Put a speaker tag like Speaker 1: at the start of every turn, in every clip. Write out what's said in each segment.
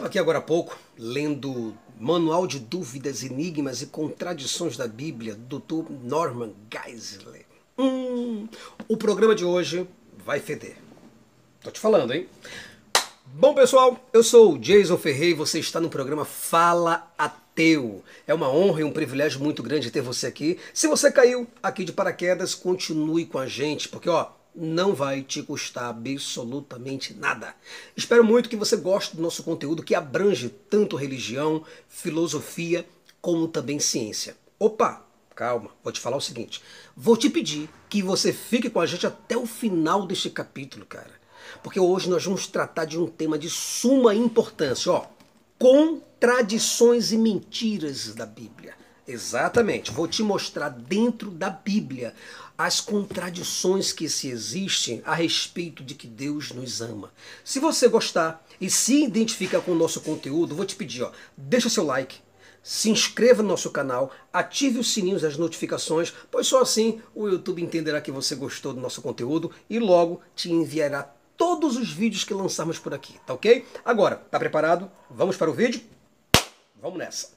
Speaker 1: Estava aqui agora há pouco lendo Manual de Dúvidas, Enigmas e Contradições da Bíblia, do Dr. Norman Geisler. Hum, o programa de hoje vai feder. Tô te falando, hein? Bom, pessoal, eu sou o Jason Ferreira e você está no programa Fala Ateu. É uma honra e um privilégio muito grande ter você aqui. Se você caiu aqui de paraquedas, continue com a gente, porque ó, não vai te custar absolutamente nada. Espero muito que você goste do nosso conteúdo que abrange tanto religião, filosofia, como também ciência. Opa, calma, vou te falar o seguinte. Vou te pedir que você fique com a gente até o final deste capítulo, cara. Porque hoje nós vamos tratar de um tema de suma importância, ó. Contradições e mentiras da Bíblia. Exatamente, vou te mostrar dentro da Bíblia as contradições que se existem a respeito de que Deus nos ama. Se você gostar e se identificar com o nosso conteúdo, vou te pedir, ó, deixa seu like, se inscreva no nosso canal, ative os sininhos das notificações, pois só assim o YouTube entenderá que você gostou do nosso conteúdo e logo te enviará todos os vídeos que lançarmos por aqui, tá ok? Agora, tá preparado? Vamos para o vídeo? Vamos nessa.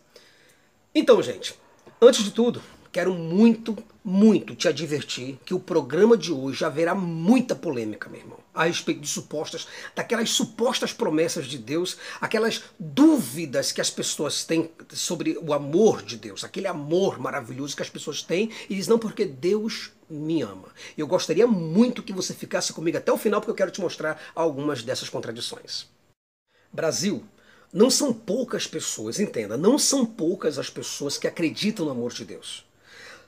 Speaker 1: Então, gente, antes de tudo, quero muito, muito te advertir que o programa de hoje haverá muita polêmica, meu irmão, a respeito de supostas, daquelas supostas promessas de Deus, aquelas dúvidas que as pessoas têm sobre o amor de Deus, aquele amor maravilhoso que as pessoas têm e dizem, não, porque Deus me ama. Eu gostaria muito que você ficasse comigo até o final, porque eu quero te mostrar algumas dessas contradições. Brasil, não são poucas pessoas, entenda, não são poucas as pessoas que acreditam no amor de Deus.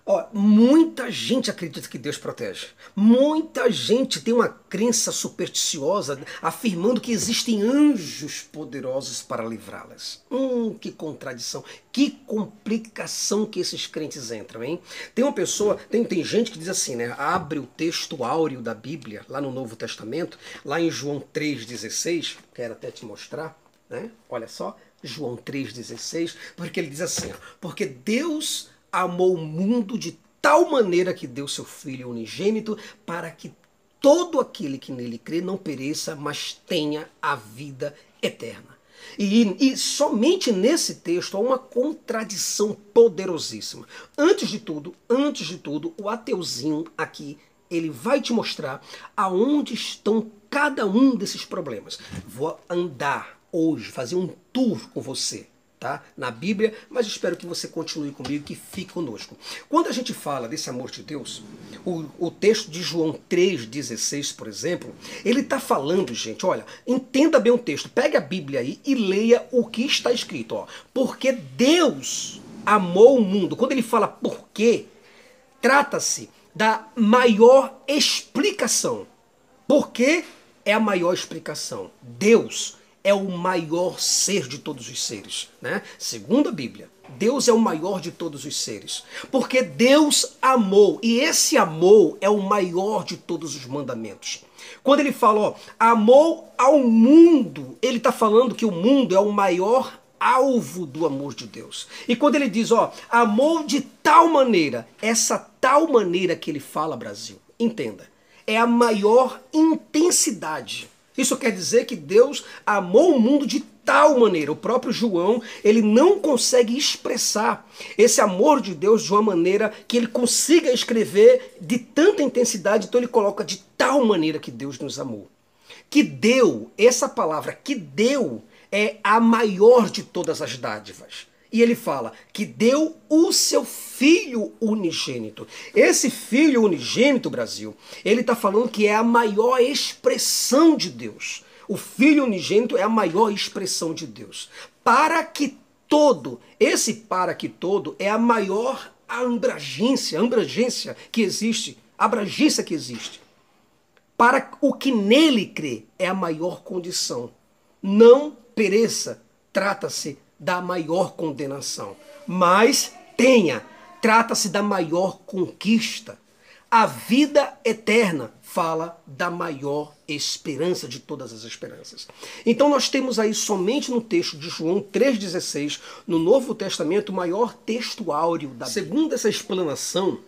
Speaker 1: Ó, muita gente acredita que Deus protege. Muita gente tem uma crença supersticiosa afirmando que existem anjos poderosos para livrá-las. Hum, que contradição, que complicação que esses crentes entram, hein? Tem uma pessoa, tem, tem gente que diz assim, né? Abre o texto áureo da Bíblia, lá no Novo Testamento, lá em João 3,16, quero até te mostrar, né? Olha só, João 3,16, porque ele diz assim, ó, porque Deus amou o mundo de tal maneira que deu seu Filho unigênito para que todo aquele que nele crê não pereça, mas tenha a vida eterna. E, e, somente nesse texto há uma contradição poderosíssima. Antes de tudo, antes de tudo, o ateuzinho aqui, ele vai te mostrar aonde estão cada um desses problemas. Vou andar hoje, fazer um tour com você tá? na Bíblia, mas espero que você continue comigo, que fique conosco. Quando a gente fala desse amor de Deus, o, o texto de João 3,16, por exemplo, ele está falando, gente, olha, entenda bem o texto, pegue a Bíblia aí e leia o que está escrito. Ó, porque Deus amou o mundo. Quando ele fala por quê, trata-se da maior explicação. Por que é a maior explicação? Deus é o maior ser de todos os seres. Né? Segundo a Bíblia, Deus é o maior de todos os seres. Porque Deus amou, e esse amor é o maior de todos os mandamentos. Quando ele fala, ó, amou ao mundo, ele está falando que o mundo é o maior alvo do amor de Deus. E quando ele diz, ó, amou de tal maneira, essa tal maneira que ele fala, Brasil, entenda, é a maior intensidade isso quer dizer que Deus amou o mundo de tal maneira. O próprio João, ele não consegue expressar esse amor de Deus de uma maneira que ele consiga escrever de tanta intensidade, então ele coloca de tal maneira que Deus nos amou. Que deu, essa palavra que deu é a maior de todas as dádivas. E ele fala que deu o seu filho unigênito. Esse filho unigênito, Brasil, ele está falando que é a maior expressão de Deus. O filho unigênito é a maior expressão de Deus. Para que todo, esse para que todo é a maior abrangência, abrangência que existe, abrangência que existe. Para o que nele crê é a maior condição. Não pereça, trata-se da maior condenação, mas tenha, trata-se da maior conquista. A vida eterna fala da maior esperança de todas as esperanças. Então nós temos aí somente no texto de João 3,16, no Novo Testamento, o maior texto áureo da Segundo essa explanação,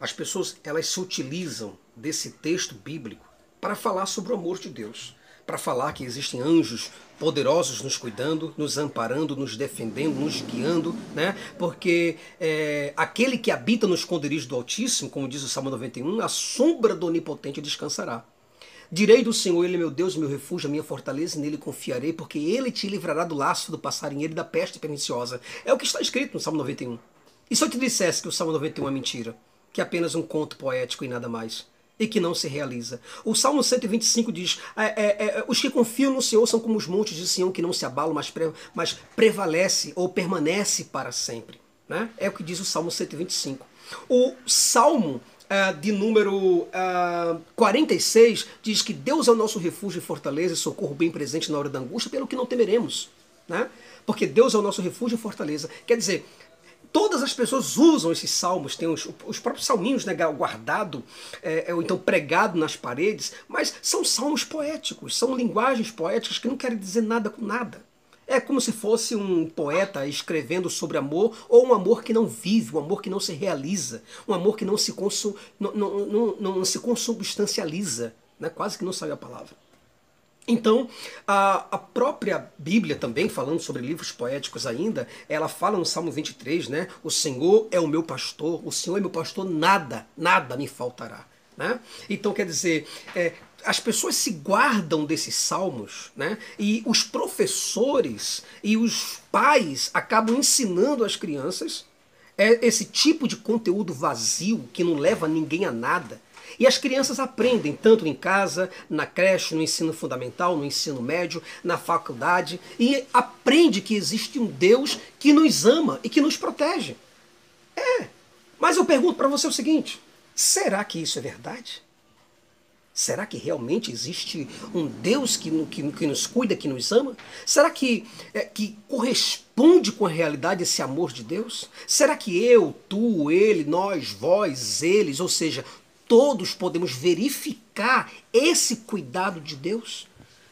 Speaker 1: as pessoas elas se utilizam desse texto bíblico para falar sobre o amor de Deus para falar que existem anjos poderosos nos cuidando, nos amparando, nos defendendo, nos guiando, né? Porque é, aquele que habita no esconderijo do Altíssimo, como diz o Salmo 91, a sombra do Onipotente descansará. Direi do Senhor, Ele é meu Deus, meu refúgio, a minha fortaleza, e nele confiarei, porque Ele te livrará do laço do passarinheiro e da peste perniciosa. É o que está escrito no Salmo 91. E se eu te dissesse que o Salmo 91 é mentira? Que é apenas um conto poético e nada mais? E que não se realiza. O Salmo 125 diz: é, é, é, Os que confiam no Senhor são como os montes de Sião que não se abalam, mas, pre, mas prevalece ou permanece para sempre. Né? É o que diz o Salmo 125. O Salmo uh, de número uh, ah, 46 diz que Deus é o nosso refúgio e fortaleza e socorro bem presente na hora da angústia, pelo que não temeremos. Né? Porque Deus é o nosso refúgio e fortaleza. Quer dizer, todas as pessoas usam esses salmos, tem os, os próprios salminhos né, guardado, é, ou então pregado nas paredes, mas são salmos poéticos, são linguagens poéticas que não querem dizer nada com nada. É como se fosse um poeta escrevendo sobre amor, ou um amor que não vive, um amor que não se realiza, um amor que não se, consu, não, não, não, não se consubstancializa. Né? Quase que não saiu a palavra. Então, a, a, própria Bíblia também, falando sobre livros poéticos ainda, ela fala no Salmo 23, né? O Senhor é o meu pastor, o Senhor é meu pastor, nada, nada me faltará. Né? Então, quer dizer, é, as pessoas se guardam desses salmos, né? E os professores e os pais acabam ensinando às crianças é, esse tipo de conteúdo vazio que não leva ninguém a nada. E as crianças aprendem tanto em casa, na creche, no ensino fundamental, no ensino médio, na faculdade, e aprende que existe um Deus que nos ama e que nos protege. É. Mas eu pergunto para você o seguinte: será que isso é verdade? Será que realmente existe um Deus que, que, que nos cuida, que nos ama? Será que, é, que corresponde com a realidade esse amor de Deus? Será que eu, tu, ele, nós, vós, eles, ou seja, todos podemos verificar esse cuidado de Deus?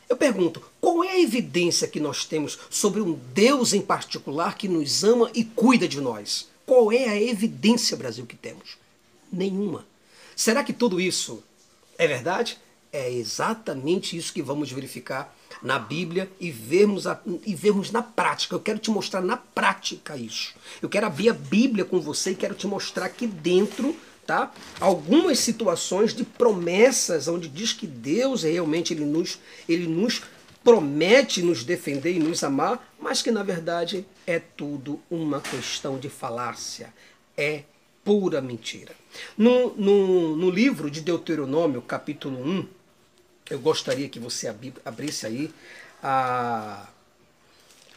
Speaker 1: Eu pergunto, qual é a evidência que nós temos sobre um Deus em particular que nos ama e cuida de nós? Qual é a evidência, Brasil, que temos? Nenhuma. Será que tudo isso é verdade? É exatamente isso que vamos verificar na Bíblia e vermos, a, e vermos na prática. Eu quero te mostrar na prática isso. Eu quero abrir a Bíblia com você e quero te mostrar aqui dentro tá? algumas situações de promessas onde diz que Deus realmente ele nos, ele nos promete nos defender e nos amar, mas que na verdade é tudo uma questão de falácia. É pura mentira. No, no, no livro de Deuteronômio, capítulo 1, eu gostaria que você abrisse aí a,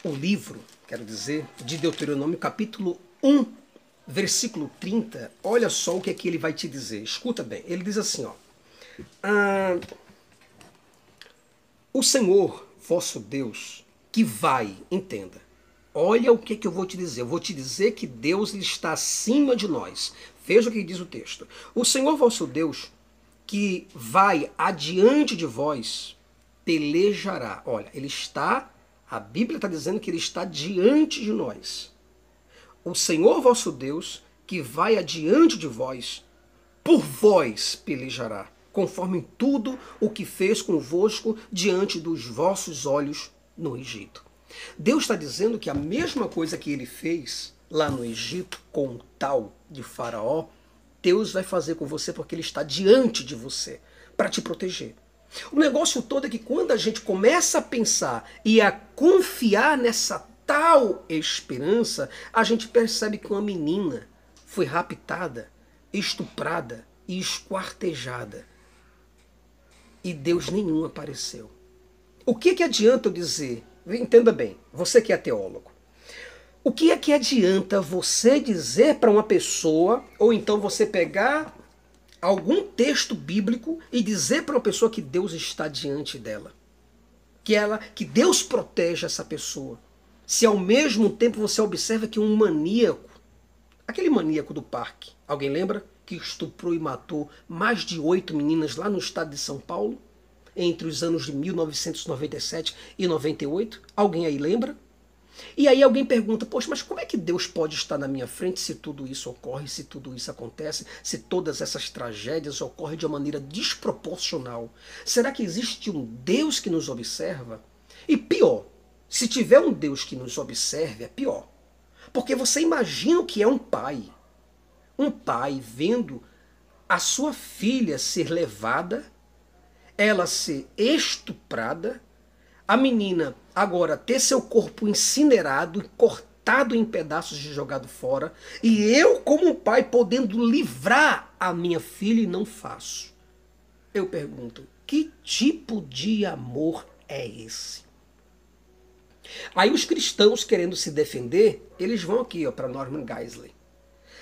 Speaker 1: o livro, quero dizer, de Deuteronômio, capítulo 1, versículo 30. Olha só o que é que ele vai te dizer. Escuta bem. Ele diz assim, ó. Ah, o Senhor, vosso Deus, que vai, entenda, Olha o que, que eu vou te dizer. Eu vou te dizer que Deus está acima de nós. Veja o que diz o texto. O Senhor vosso Deus, que vai adiante de vós, pelejará. Olha, ele está, a Bíblia está dizendo que ele está diante de nós. O Senhor vosso Deus, que vai adiante de vós, por vós pelejará, conforme tudo o que fez convosco diante dos vossos olhos no Egito. Deus está dizendo que a mesma coisa que ele fez lá no Egito com o tal de Faraó, Deus vai fazer com você porque ele está diante de você para te proteger. O negócio todo é que quando a gente começa a pensar e a confiar nessa tal esperança, a gente percebe que uma menina foi raptada, estuprada e esquartejada. E Deus nenhum apareceu. O que, que adianta eu dizer Entenda bem, você que é teólogo. O que é que adianta você dizer para uma pessoa, ou então você pegar algum texto bíblico e dizer para uma pessoa que Deus está diante dela? Que ela, que Deus protege essa pessoa. Se ao mesmo tempo você observa que um maníaco, aquele maníaco do parque, alguém lembra? Que estuprou e matou mais de oito meninas lá no estado de São Paulo? Entre os anos de 1997 e 98? Alguém aí lembra? E aí alguém pergunta, poxa, mas como é que Deus pode estar na minha frente se tudo isso ocorre, se tudo isso acontece, se todas essas tragédias ocorrem de uma maneira desproporcional? Será que existe um Deus que nos observa? E pior, se tiver um Deus que nos observe, é pior. Porque você imagina o que é um pai. Um pai vendo a sua filha ser levada, ela ser estuprada, a menina agora ter seu corpo incinerado cortado em pedaços e jogado fora, e eu, como pai, podendo livrar a minha filha e não faço. Eu pergunto, que tipo de amor é esse? Aí os cristãos querendo se defender, eles vão aqui para Norman Geisler.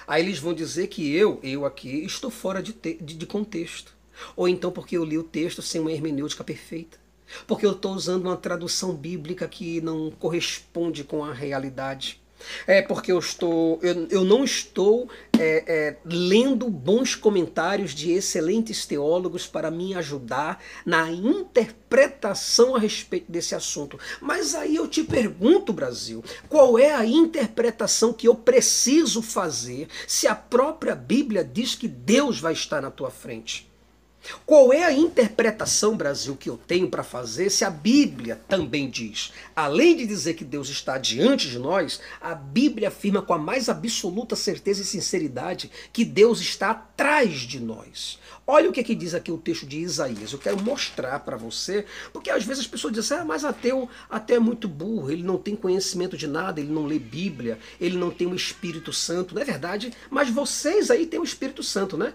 Speaker 1: Aí eles vão dizer que eu, eu aqui, estou fora de, de, de contexto. Ou então porque eu li o texto sem uma hermenêutica perfeita. Porque eu estou usando uma tradução bíblica que não corresponde com a realidade. É porque eu estou, eu, eu não estou é, é, lendo bons comentários de excelentes teólogos para me ajudar na interpretação a respeito desse assunto. Mas aí eu te pergunto, Brasil, qual é a interpretação que eu preciso fazer se a própria Bíblia diz que Deus vai estar na tua frente? Qual é a interpretação, Brasil, que eu tenho para fazer se a Bíblia também diz? Além de dizer que Deus está diante de nós, a Bíblia afirma com a mais absoluta certeza e sinceridade que Deus está atrás de nós. Olha o que, é que diz aqui o texto de Isaías. Eu quero mostrar para você, porque às vezes as pessoas dizem, ah, mas ateu, ateu é muito burro, ele não tem conhecimento de nada, ele não lê Bíblia, ele não tem o Espírito Santo. Não é verdade? Mas vocês aí têm o Espírito Santo, né?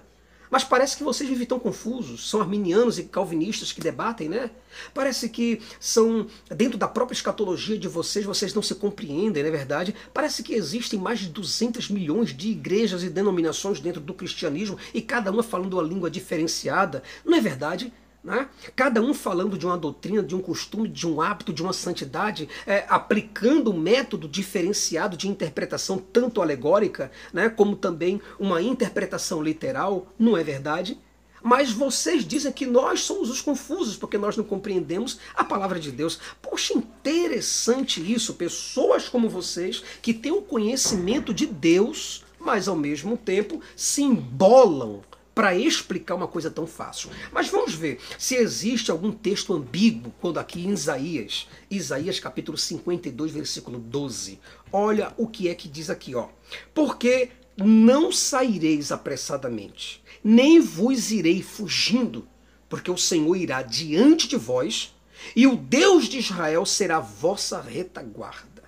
Speaker 1: Mas parece que vocês vivem tão confusos. São arminianos e calvinistas que debatem, né? Parece que são, dentro da própria escatologia de vocês, vocês não se compreendem, não é verdade? Parece que existem mais de 200 milhões de igrejas e denominações dentro do cristianismo e cada uma falando uma língua diferenciada. Não é verdade? Né? Cada um falando de uma doutrina, de um costume, de um hábito, de uma santidade, é, aplicando um método diferenciado de interpretação, tanto alegórica, né, como também uma interpretação literal, não é verdade? Mas vocês dizem que nós somos os confusos, porque nós não compreendemos a palavra de Deus. Poxa, interessante isso. Pessoas como vocês, que têm o um conhecimento de Deus, mas ao mesmo tempo se embolam para explicar uma coisa tão fácil. Mas vamos ver se existe algum texto ambíguo quando aqui em Isaías, Isaías capítulo 52, versículo 12. Olha o que é que diz aqui, ó. Porque não saireis apressadamente, nem vos irei fugindo, porque o Senhor irá diante de vós, e o Deus de Israel será vossa retaguarda.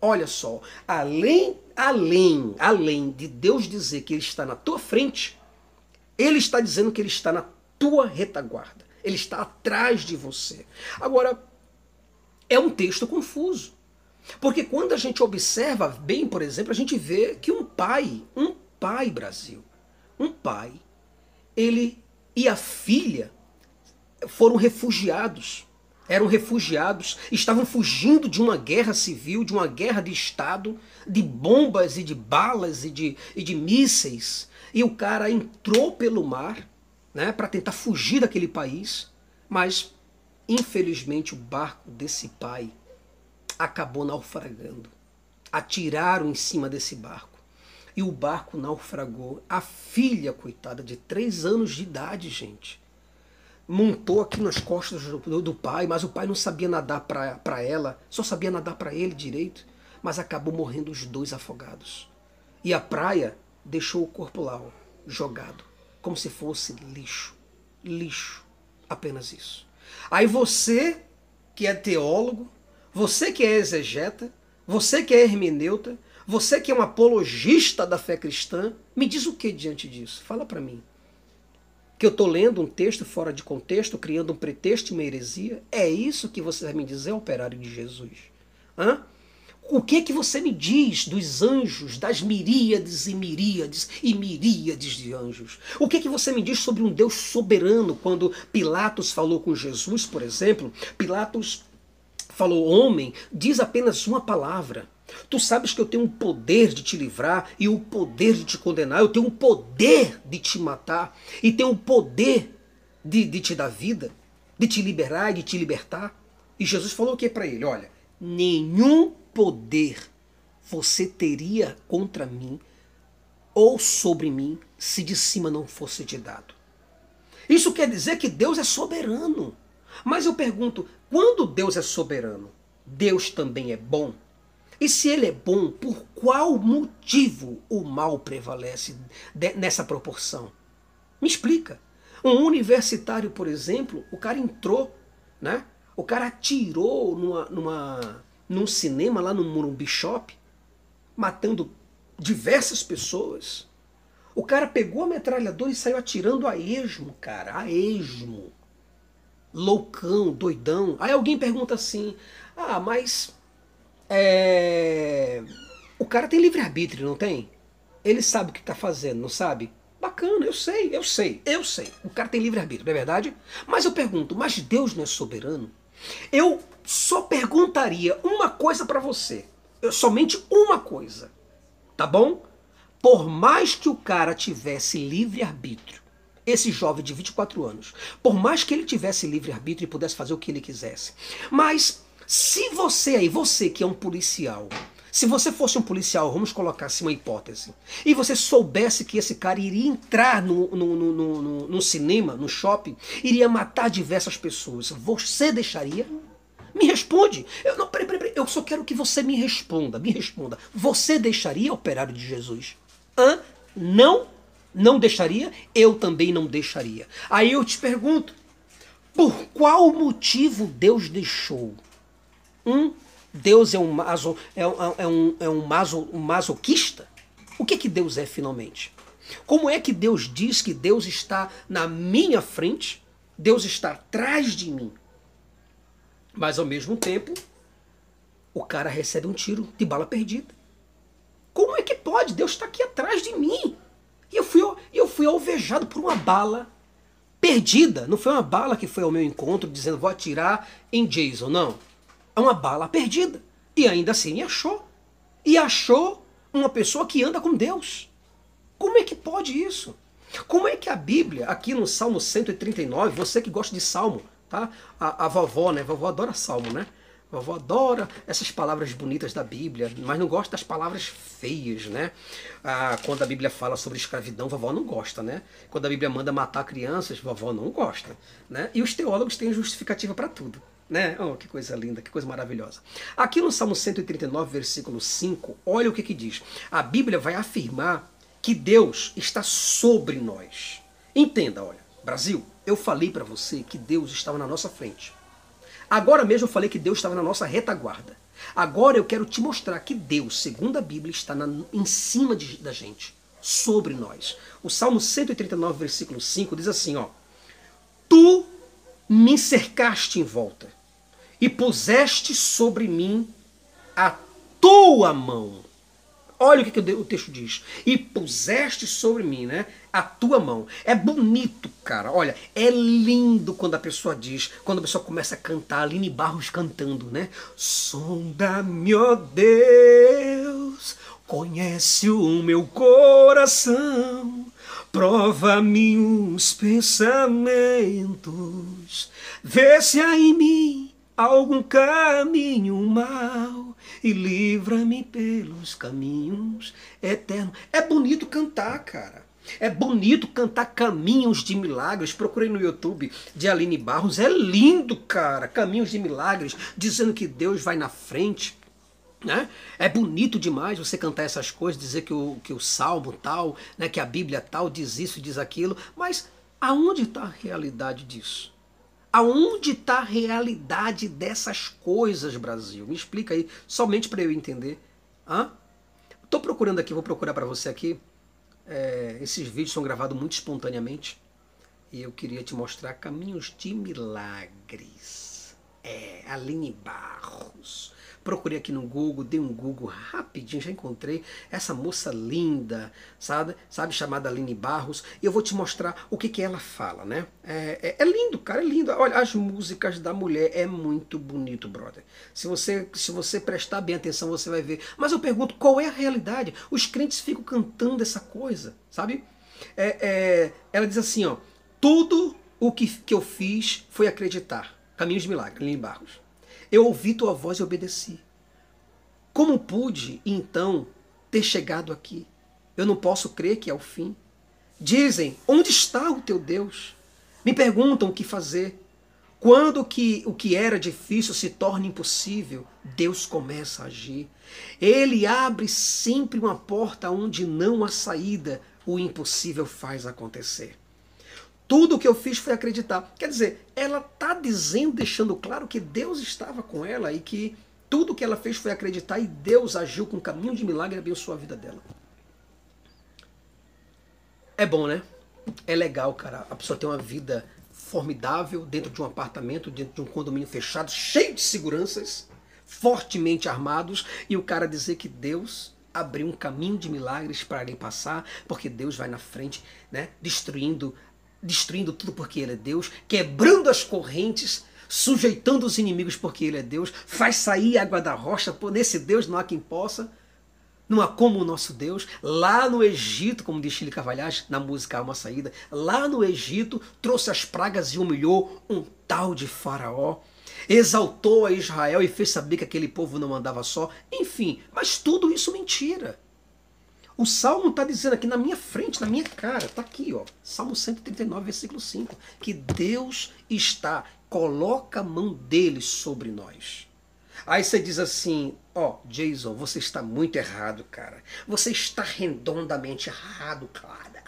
Speaker 1: Olha só, além, além, além de Deus dizer que ele está na tua frente, ele está dizendo que ele está na tua retaguarda. Ele está atrás de você. Agora, é um texto confuso. Porque quando a gente observa bem, por exemplo, a gente vê que um pai, um pai, Brasil, um pai, ele e a filha foram refugiados. Eram refugiados, estavam fugindo de uma guerra civil, de uma guerra de Estado, de bombas e de balas e de, e de mísseis e o cara entrou pelo mar né, para tentar fugir daquele país, mas infelizmente o barco desse pai acabou naufragando. Atiraram em cima desse barco. E o barco naufragou. A filha, coitada, de três anos de idade, gente, montou aqui nas costas do, do pai, mas o pai não sabia nadar para ela, só sabia nadar para ele direito, mas acabou morrendo os dois afogados. E a praia deixou o corpo lá, ó, jogado, como se fosse lixo. Lixo. Apenas isso. Aí você, que é teólogo, você que é exegeta, você que é hermeneuta, você que é um apologista da fé cristã, me diz o que diante disso? Fala para mim. Que eu estou lendo um texto fora de contexto, criando um pretexto e uma heresia? É isso que você vai me dizer, operário de Jesus? Hã? O que que você me diz dos anjos, das miríades e miríades e miríades de anjos? O que que você me diz sobre um Deus soberano quando Pilatos falou com Jesus, por exemplo? Pilatos falou homem, diz apenas uma palavra. Tu sabes que eu tenho o poder de te livrar e o poder de te condenar. Eu tenho o poder de te matar e tenho o poder de, de te dar vida, de te liberar e de te libertar. E Jesus falou o que para ele? Olha, nenhum poder você teria contra mim ou sobre mim se de cima não fosse te dado? Isso quer dizer que Deus é soberano. Mas eu pergunto, quando Deus é soberano, Deus também é bom? E se ele é bom, por qual motivo o mal prevalece nessa proporção? Me explica. Um universitário, por exemplo, o cara entrou, né? O cara atirou numa, numa, num cinema lá no Morumbi Shop, matando diversas pessoas. O cara pegou a metralhadora e saiu atirando a esmo, cara, a esmo. Loucão, doidão. Aí alguém pergunta assim: ah, mas é... o cara tem livre-arbítrio, não tem? Ele sabe o que está fazendo, não sabe? Bacana, eu sei, eu sei, eu sei. O cara tem livre-arbítrio, não é verdade? Mas eu pergunto, mas Deus não é soberano? Eu só perguntaria uma coisa para você. Eu, somente uma coisa. Tá bom? Por mais que o cara tivesse livre-arbítrio, esse jovem de 24 anos, por mais que ele tivesse livre-arbítrio e pudesse fazer o que ele quisesse, mas se você aí, você que é um policial, se você fosse um policial, vamos colocar assim uma hipótese, e você soubesse que esse cara iria entrar no, no, no, no, no cinema, no shopping, iria matar diversas pessoas, você deixaria? Me responde. Eu, não, peraí, peraí, peraí, eu só quero que você me responda. Me responda. Você deixaria operário de Jesus? Hã? Não? Não deixaria? Eu também não deixaria. Aí eu te pergunto: por qual motivo Deus deixou um Deus é um, maso, é, um, é, um, é um, maso, um masoquista? O que, que Deus é finalmente? Como é que Deus diz que Deus está na minha frente, Deus está atrás de mim? Mas ao mesmo tempo, o cara recebe um tiro de bala perdida. Como é que pode? Deus está aqui atrás de mim. E eu fui, eu fui alvejado por uma bala perdida. Não foi uma bala que foi ao meu encontro dizendo vou atirar em Jason, não é uma bala perdida. E ainda assim me achou. E achou uma pessoa que anda com Deus. Como é que pode isso? Como é que a Bíblia, aqui no Salmo 139, você que gosta de Salmo, tá? A, a vovó, né? A vovó adora Salmo, né? A vovó adora essas palavras bonitas da Bíblia, mas não gosta das palavras feias, né? Ah, quando a Bíblia fala sobre escravidão, vovó não gosta, né? Quando a Bíblia manda matar crianças, vovó não gosta, né? E os teólogos têm justificativa para tudo. Né? Oh, que coisa linda, que coisa maravilhosa. Aqui no Salmo 139, versículo 5, olha o que, que diz. A Bíblia vai afirmar que Deus está sobre nós. Entenda, olha, Brasil, eu falei para você que Deus estava na nossa frente. Agora mesmo eu falei que Deus estava na nossa retaguarda. Agora eu quero te mostrar que Deus, segundo a Bíblia, está na, em cima de, da gente, sobre nós. O Salmo 139, versículo 5 diz assim, ó: Tu me cercaste em volta e puseste sobre mim a tua mão. Olha o que, que o texto diz. E puseste sobre mim, né? A tua mão. É bonito, cara. Olha, é lindo quando a pessoa diz, quando a pessoa começa a cantar, Aline Barros cantando, né? Sonda-me, ó Deus, conhece o meu coração Prova-me os pensamentos, vê se há em mim algum caminho mau e livra-me pelos caminhos eternos. É bonito cantar, cara. É bonito cantar Caminhos de Milagres. Procurei no YouTube de Aline Barros. É lindo, cara. Caminhos de Milagres, dizendo que Deus vai na frente. Né? É bonito demais você cantar essas coisas, dizer que o, que o salmo tal, né, que a Bíblia tal diz isso, diz aquilo, mas aonde está a realidade disso? Aonde está a realidade dessas coisas, Brasil? Me explica aí, somente para eu entender. Estou procurando aqui, vou procurar para você aqui. É, esses vídeos são gravados muito espontaneamente e eu queria te mostrar caminhos de milagres. É, Aline Barros. Procurei aqui no Google, dei um Google rapidinho, já encontrei essa moça linda, sabe, sabe chamada Aline Barros, e eu vou te mostrar o que, que ela fala, né? É, é, é lindo, cara, é lindo. Olha, as músicas da mulher é muito bonito, brother. Se você, se você prestar bem atenção, você vai ver. Mas eu pergunto, qual é a realidade? Os crentes ficam cantando essa coisa, sabe? É, é, ela diz assim, ó, tudo o que, que eu fiz foi acreditar. Caminhos de Milagre, Aline Barros. Eu ouvi tua voz e obedeci. Como pude, então, ter chegado aqui? Eu não posso crer que é o fim. Dizem: Onde está o teu Deus? Me perguntam o que fazer. Quando que, o que era difícil se torna impossível, Deus começa a agir. Ele abre sempre uma porta onde não há saída, o impossível faz acontecer. Tudo o que eu fiz foi acreditar. Quer dizer, ela está dizendo, deixando claro que Deus estava com ela e que tudo o que ela fez foi acreditar e Deus agiu com um caminho de milagre e abençoou a vida dela. É bom, né? É legal, cara. A pessoa tem uma vida formidável dentro de um apartamento, dentro de um condomínio fechado, cheio de seguranças, fortemente armados, e o cara dizer que Deus abriu um caminho de milagres para ele passar, porque Deus vai na frente, né, destruindo, destruindo tudo porque ele é Deus, quebrando as correntes, sujeitando os inimigos porque ele é Deus, faz sair água da rocha, por nesse Deus não há quem possa. Não há como o nosso Deus, lá no Egito, como diz Chile Cavalhais na música uma Saída, lá no Egito trouxe as pragas e humilhou um tal de Faraó. Exaltou a Israel e fez saber que aquele povo não andava só. Enfim, mas tudo isso mentira. O Salmo está dizendo aqui na minha frente, na minha cara, está aqui, ó, Salmo 139, versículo 5, que Deus está, coloca a mão dele sobre nós. Aí você diz assim, ó, Jason, você está muito errado, cara. Você está redondamente errado, cara.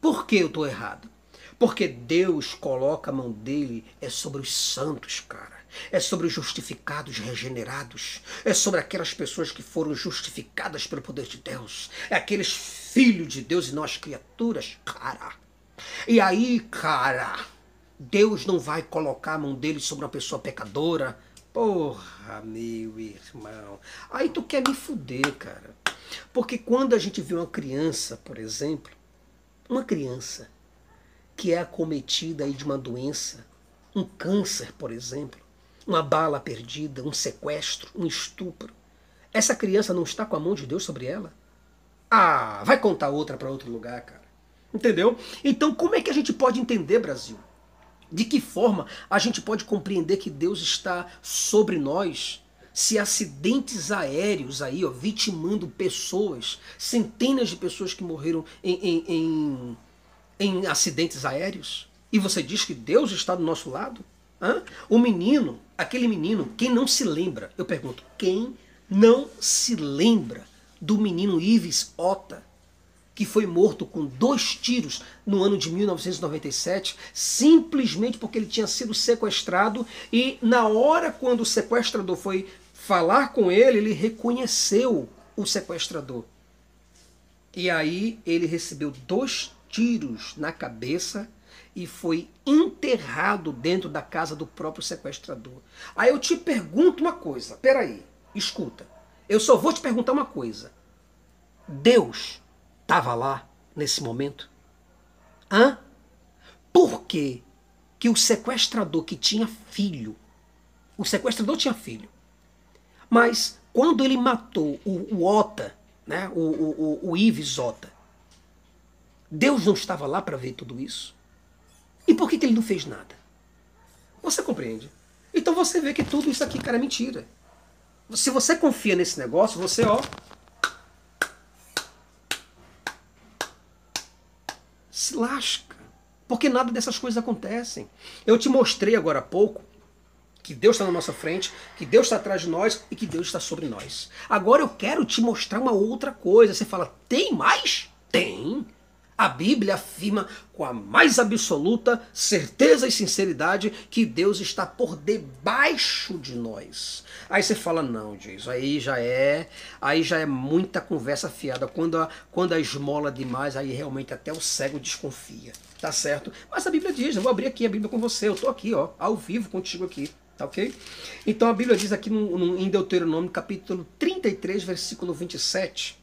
Speaker 1: Por que eu estou errado? Porque Deus coloca a mão dele é sobre os santos, cara. É sobre os justificados, regenerados. É sobre aquelas pessoas que foram justificadas pelo poder de Deus. É aqueles filhos de Deus e nós criaturas, cara. E aí, cara, Deus não vai colocar a mão dele sobre uma pessoa pecadora, Porra, meu irmão. Aí tu quer me fuder, cara. Porque quando a gente vê uma criança, por exemplo, uma criança que é acometida aí de uma doença, um câncer, por exemplo, uma bala perdida, um sequestro, um estupro, essa criança não está com a mão de Deus sobre ela? Ah, vai contar outra para outro lugar, cara. Entendeu? Então, como é que a gente pode entender, Brasil? De que forma a gente pode compreender que Deus está sobre nós se acidentes aéreos aí, ó, vitimando pessoas, centenas de pessoas que morreram em, em, em, em acidentes aéreos? E você diz que Deus está do nosso lado? Hã? O menino, aquele menino, quem não se lembra? Eu pergunto, quem não se lembra do menino Ives Ota, que foi morto com dois tiros no ano de 1997, simplesmente porque ele tinha sido sequestrado e na hora quando o sequestrador foi falar com ele, ele reconheceu o sequestrador. E aí ele recebeu dois tiros na cabeça e foi enterrado dentro da casa do próprio sequestrador. Aí eu te pergunto uma coisa, peraí, escuta. Eu só vou te perguntar uma coisa. Deus estava lá nesse momento? Hã? Por que, que o sequestrador que tinha filho, o sequestrador tinha filho, mas quando ele matou o, o Ota, né, o, o, o Ives Ota, Deus não estava lá para ver tudo isso? E por que, que ele não fez nada? Você compreende? Então você vê que tudo isso aqui, cara, é mentira. Se você confia nesse negócio, você, ó, se lasca. Porque nada dessas coisas acontecem. Eu te mostrei agora há pouco que Deus está na nossa frente, que Deus está atrás de nós e que Deus está sobre nós. Agora eu quero te mostrar uma outra coisa. Você fala, tem mais? Tem. A Bíblia afirma com a mais absoluta certeza e sinceridade que Deus está por debaixo de nós. Aí você fala, não, Jason, aí já é, aí já é muita conversa fiada. Quando a, quando a esmola demais, aí realmente até o cego desconfia. Tá certo? Mas a Bíblia diz, eu vou abrir aqui a Bíblia com você, eu tô aqui, ó, ao vivo contigo aqui. Tá ok? Então a Bíblia diz aqui no, no, em Deuteronômio, capítulo 33, versículo 27.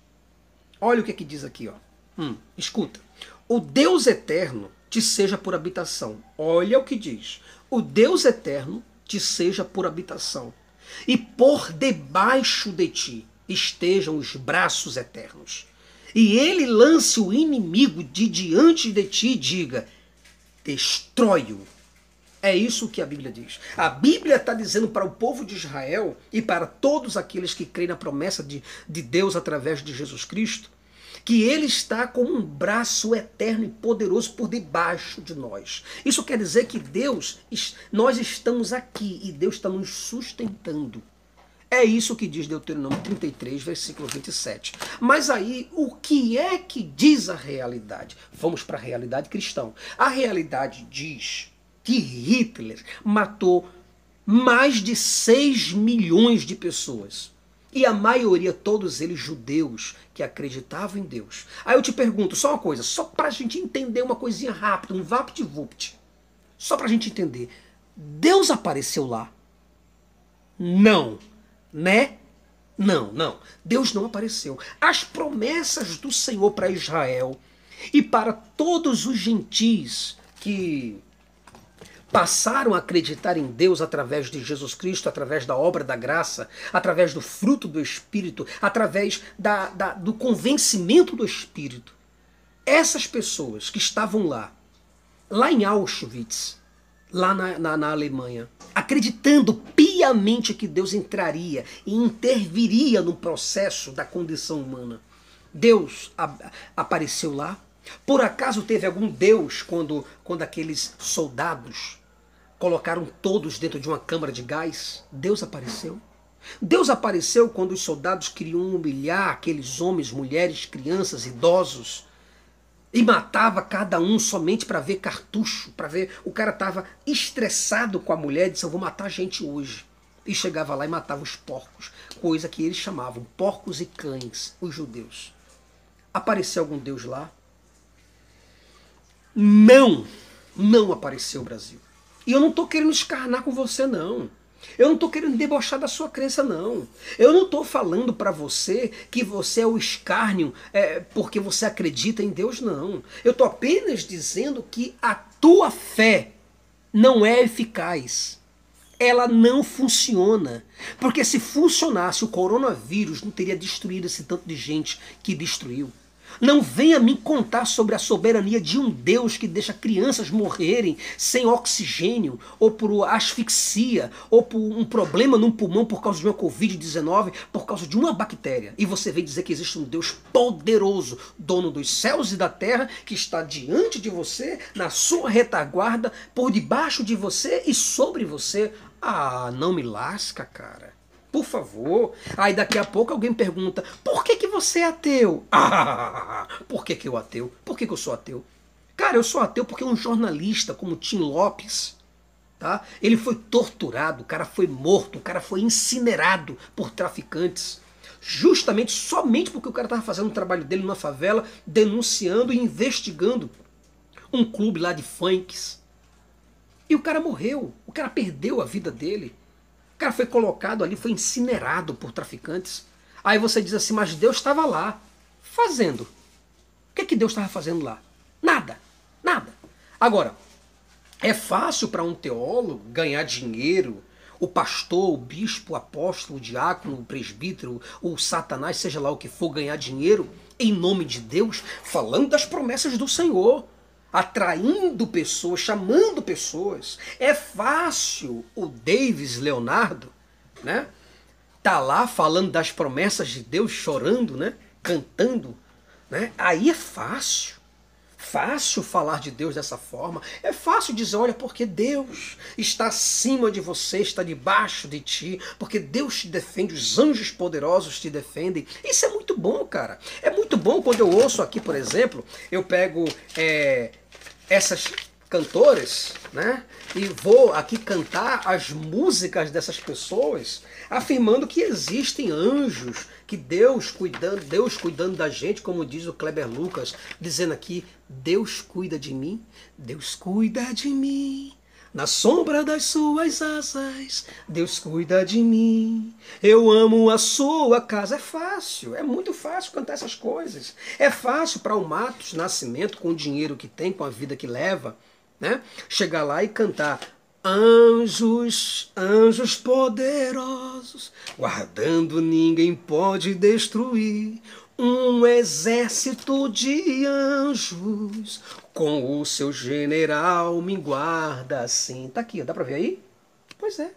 Speaker 1: Olha o que, é que diz aqui, ó. Hum, escuta. O Deus eterno te seja por habitação. Olha o que diz. O Deus eterno te seja por habitação. E por debaixo de ti estejam os braços eternos. E ele lance o inimigo de diante de ti e diga: destrói-o. É isso que a Bíblia diz. A Bíblia está dizendo para o povo de Israel e para todos aqueles que creem na promessa de, de Deus através de Jesus Cristo que ele está com um braço eterno e poderoso por debaixo de nós. Isso quer dizer que Deus, nós estamos aqui e Deus está nos sustentando. É isso que diz Deuteronômio 33, versículo 27. Mas aí, o que é que diz a realidade? Vamos para a realidade cristã. A realidade diz que Hitler matou mais de 6 milhões de pessoas. E a maioria, todos eles judeus, que acreditavam em Deus. Aí eu te pergunto, só uma coisa, só para a gente entender uma coisinha rápida, um vapt-vupt. Só para a gente entender. Deus apareceu lá? Não. Né? Não, não. Deus não apareceu. As promessas do Senhor para Israel e para todos os gentis que passaram a acreditar em Deus através de Jesus Cristo, através da obra da graça, através do fruto do Espírito, através da, da, do convencimento do Espírito. Essas pessoas que estavam lá, lá em Auschwitz, lá na, na, na Alemanha, acreditando piamente que Deus entraria e interviria no processo da condição humana. Deus apareceu lá, por acaso teve algum Deus quando, quando aqueles soldados colocaram todos dentro de uma câmara de gás? Deus apareceu? Deus apareceu quando os soldados queriam humilhar aqueles homens, mulheres, crianças, idosos e matava cada um somente para ver cartucho, para ver o cara estava estressado com a mulher, disse eu vou matar gente hoje. E chegava lá e matava os porcos, coisa que eles chamavam porcos e cães, os judeus. Apareceu algum Deus lá? Não, não apareceu o Brasil. E eu não estou querendo escarnar com você, não. Eu não estou querendo debochar da sua crença, não. Eu não estou falando para você que você é o escárnio é, porque você acredita em Deus, não. Eu estou apenas dizendo que a tua fé não é eficaz. Ela não funciona. Porque se funcionasse, o coronavírus não teria destruído esse tanto de gente que destruiu. Não venha me contar sobre a soberania de um Deus que deixa crianças morrerem sem oxigênio, ou por asfixia, ou por um problema no pulmão por causa de uma Covid-19, por causa de uma bactéria. E você vem dizer que existe um Deus poderoso, dono dos céus e da terra, que está diante de você, na sua retaguarda, por debaixo de você e sobre você. Ah, não me lasca, cara. Por favor. Aí daqui a pouco alguém pergunta: por que, que você é ateu? Ah, por que, que eu ateu? Por que, que eu sou ateu? Cara, eu sou ateu porque um jornalista como Tim Lopes, tá? Ele foi torturado, o cara foi morto, o cara foi incinerado por traficantes. Justamente somente porque o cara estava fazendo o trabalho dele numa favela, denunciando e investigando um clube lá de funks. E o cara morreu, o cara perdeu a vida dele. O cara foi colocado ali, foi incinerado por traficantes. Aí você diz assim, mas Deus estava lá, fazendo. O que, é que Deus estava fazendo lá? Nada, nada. Agora, é fácil para um teólogo ganhar dinheiro, o pastor, o bispo, o apóstolo, o diácono, o presbítero, o satanás, seja lá o que for, ganhar dinheiro em nome de Deus, falando das promessas do Senhor atraindo pessoas, chamando pessoas. É fácil o Davis Leonardo, né? Tá lá falando das promessas de Deus, chorando, né? Cantando, né? Aí é fácil. Fácil falar de Deus dessa forma. É fácil dizer, olha, porque Deus está acima de você, está debaixo de ti, porque Deus te defende, os anjos poderosos te defendem. Isso é muito bom, cara. É muito bom quando eu ouço aqui, por exemplo, eu pego é, essas cantoras, né? E vou aqui cantar as músicas dessas pessoas, afirmando que existem anjos, que Deus cuidando, Deus cuidando da gente, como diz o Kleber Lucas, dizendo aqui, Deus cuida de mim, Deus cuida de mim. Na sombra das suas asas, Deus cuida de mim. Eu amo a sua casa. É fácil, é muito fácil cantar essas coisas. É fácil para o Matos Nascimento, com o dinheiro que tem, com a vida que leva, né? chegar lá e cantar Anjos, anjos poderosos, guardando ninguém pode destruir. Um exército de anjos com o seu general me guarda assim. Tá aqui, dá pra ver aí? Pois é.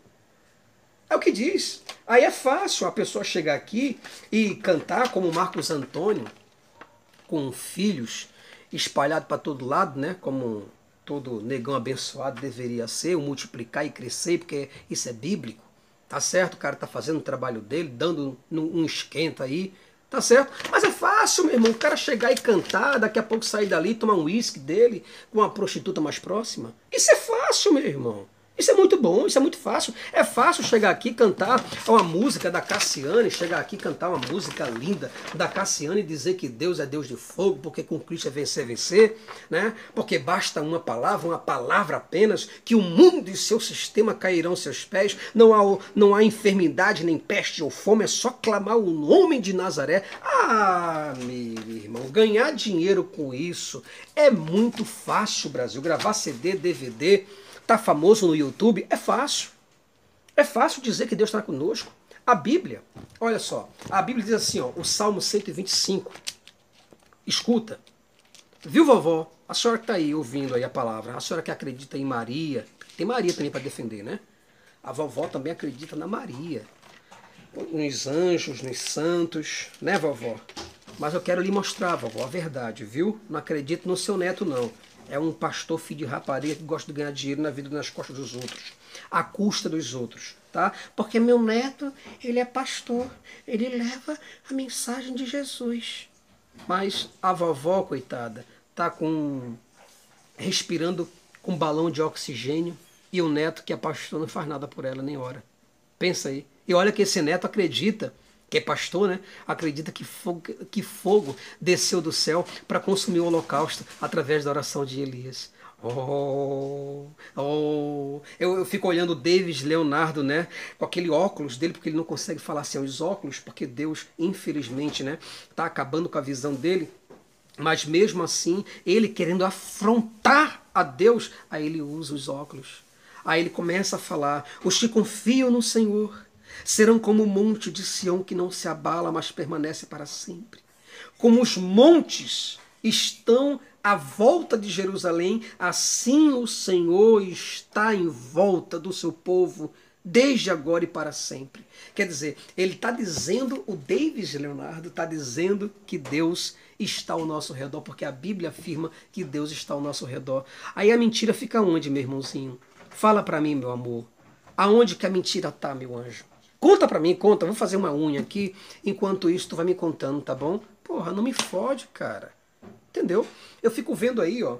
Speaker 1: É o que diz. Aí é fácil a pessoa chegar aqui e cantar como Marcos Antônio, com filhos espalhados para todo lado, né? Como todo negão abençoado deveria ser, o multiplicar e crescer, porque isso é bíblico. Tá certo? O cara tá fazendo o trabalho dele, dando um esquenta aí. Tá certo? Mas é fácil, meu irmão. O cara chegar e cantar, daqui a pouco sair dali, tomar um uísque dele com uma prostituta mais próxima. Isso é fácil, meu irmão. Isso é muito bom, isso é muito fácil. É fácil chegar aqui cantar uma música da Cassiane, chegar aqui cantar uma música linda da Cassiane e dizer que Deus é Deus de fogo, porque com Cristo é vencer, vencer, né? Porque basta uma palavra, uma palavra apenas, que o mundo e seu sistema cairão aos seus pés. Não há, não há enfermidade, nem peste ou fome, é só clamar o nome de Nazaré. Ah, meu irmão, ganhar dinheiro com isso é muito fácil, Brasil. Gravar CD, DVD tá famoso no YouTube, é fácil. É fácil dizer que Deus está conosco. A Bíblia, olha só, a Bíblia diz assim, ó, o Salmo 125. Escuta. Viu, vovó? A senhora que está aí ouvindo aí a palavra, a senhora que acredita em Maria, tem Maria também para defender, né? A vovó também acredita na Maria, nos anjos, nos santos, né, vovó? Mas eu quero lhe mostrar, vovó, a verdade, viu? Não acredito no seu neto, não é um pastor filho de rapariga que gosta de ganhar dinheiro na vida nas costas dos outros, à custa dos outros, tá? Porque meu neto, ele é pastor, ele leva a mensagem de Jesus. Mas a vovó, coitada, tá com respirando com balão de oxigênio e o neto que é pastor não faz nada por ela nem hora. Pensa aí. E olha que esse neto acredita que é pastor, né? Acredita que fogo, que fogo desceu do céu para consumir o holocausto através da oração de Elias. Oh, oh. Eu, eu fico olhando o David Leonardo, né? Com aquele óculos dele, porque ele não consegue falar assim, os óculos, porque Deus, infelizmente, né? Tá acabando com a visão dele. Mas mesmo assim, ele querendo afrontar a Deus, aí ele usa os óculos. Aí ele começa a falar: os que confiam no Senhor Serão como o monte de Sião que não se abala, mas permanece para sempre. Como os montes estão à volta de Jerusalém, assim o Senhor está em volta do seu povo desde agora e para sempre. Quer dizer, ele está dizendo, o Davis Leonardo está dizendo que Deus está ao nosso redor, porque a Bíblia afirma que Deus está ao nosso redor. Aí a mentira fica onde, meu irmãozinho? Fala para mim, meu amor. Aonde que a mentira está, meu anjo? Conta pra mim, conta, vou fazer uma unha aqui, enquanto isso tu vai me contando, tá bom? Porra, não me fode, cara. Entendeu? Eu fico vendo aí, ó,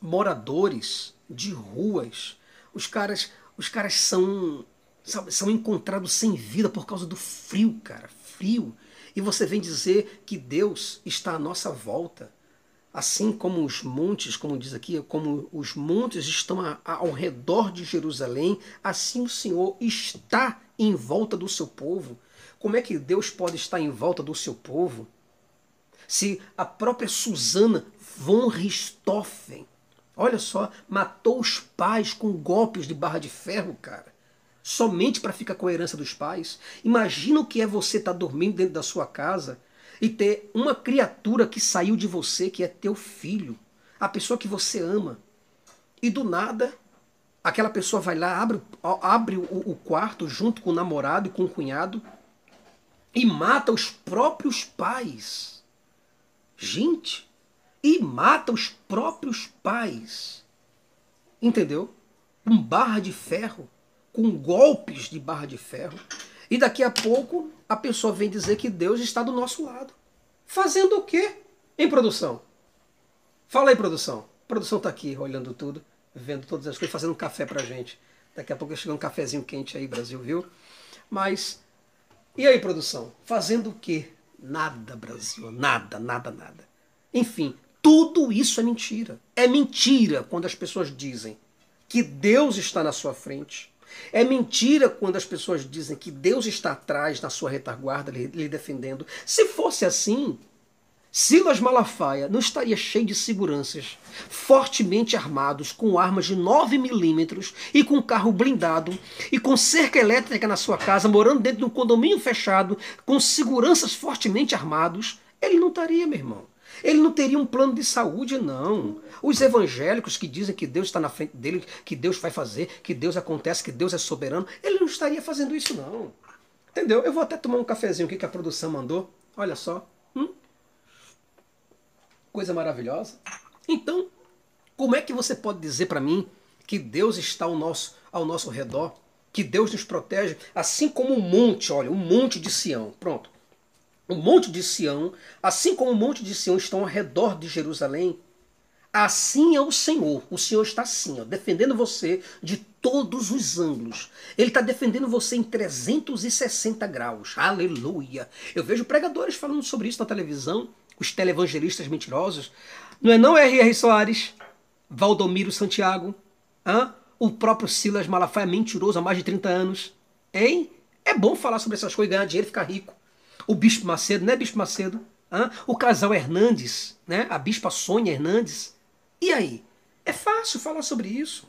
Speaker 1: moradores de ruas. Os caras, os caras são são encontrados sem vida por causa do frio, cara, frio. E você vem dizer que Deus está à nossa volta. Assim como os montes, como diz aqui, como os montes estão ao redor de Jerusalém, assim o Senhor está em volta do seu povo. Como é que Deus pode estar em volta do seu povo? Se a própria Susana von Richthofen, olha só, matou os pais com golpes de barra de ferro, cara. Somente para ficar com a herança dos pais. Imagina o que é você estar tá dormindo dentro da sua casa e ter uma criatura que saiu de você, que é teu filho, a pessoa que você ama. E do nada Aquela pessoa vai lá, abre, abre o, o quarto junto com o namorado e com o cunhado e mata os próprios pais. Gente, e mata os próprios pais. Entendeu? Com barra de ferro, com golpes de barra de ferro. E daqui a pouco a pessoa vem dizer que Deus está do nosso lado. Fazendo o quê? Em produção. Fala aí, produção. A produção está aqui olhando tudo vendo todas as coisas, fazendo um café pra gente. Daqui a pouco chega um cafezinho quente aí, Brasil, viu? Mas, e aí, produção? Fazendo o quê? Nada, Brasil, nada, nada, nada. Enfim, tudo isso é mentira. É mentira quando as pessoas dizem que Deus está na sua frente. É mentira quando as pessoas dizem que Deus está atrás, na sua retaguarda, lhe, defendendo. Se fosse assim, Silas Malafaia não estaria cheio de seguranças, fortemente armados, com armas de 9 milímetros e com carro blindado e com cerca elétrica na sua casa, morando dentro de um condomínio fechado, com seguranças fortemente armados, ele não estaria, meu irmão. Ele não teria um plano de saúde, não. Os evangélicos que dizem que Deus está na frente dele, que Deus vai fazer, que Deus acontece, que Deus é soberano, ele não estaria fazendo isso, não. Entendeu? Eu vou até tomar um cafezinho aqui que a produção mandou. Olha só. Hum? Coisa maravilhosa. Então, como é que você pode dizer para mim que Deus está ao nosso, ao nosso redor? Que Deus nos protege, assim como um monte, olha, um monte de Sião. Pronto. O monte de Sião, assim como o monte de Sião estão ao redor de Jerusalém, assim é o Senhor. O Senhor está assim, ó, defendendo você de todos os ângulos. Ele está defendendo você em 360 graus. Aleluia. Eu vejo pregadores falando sobre isso na televisão, os televangelistas mentirosos. Não é não, R.R. Soares? Valdomiro Santiago? Hã? O próprio Silas Malafaia mentiroso há mais de 30 anos? Hein? É bom falar sobre essas coisas, ganhar dinheiro e ficar rico. O Bispo Macedo, não é Bispo Macedo? Hã? O casal Hernandes, né? a Bispa Sônia Hernandes. E aí? É fácil falar sobre isso.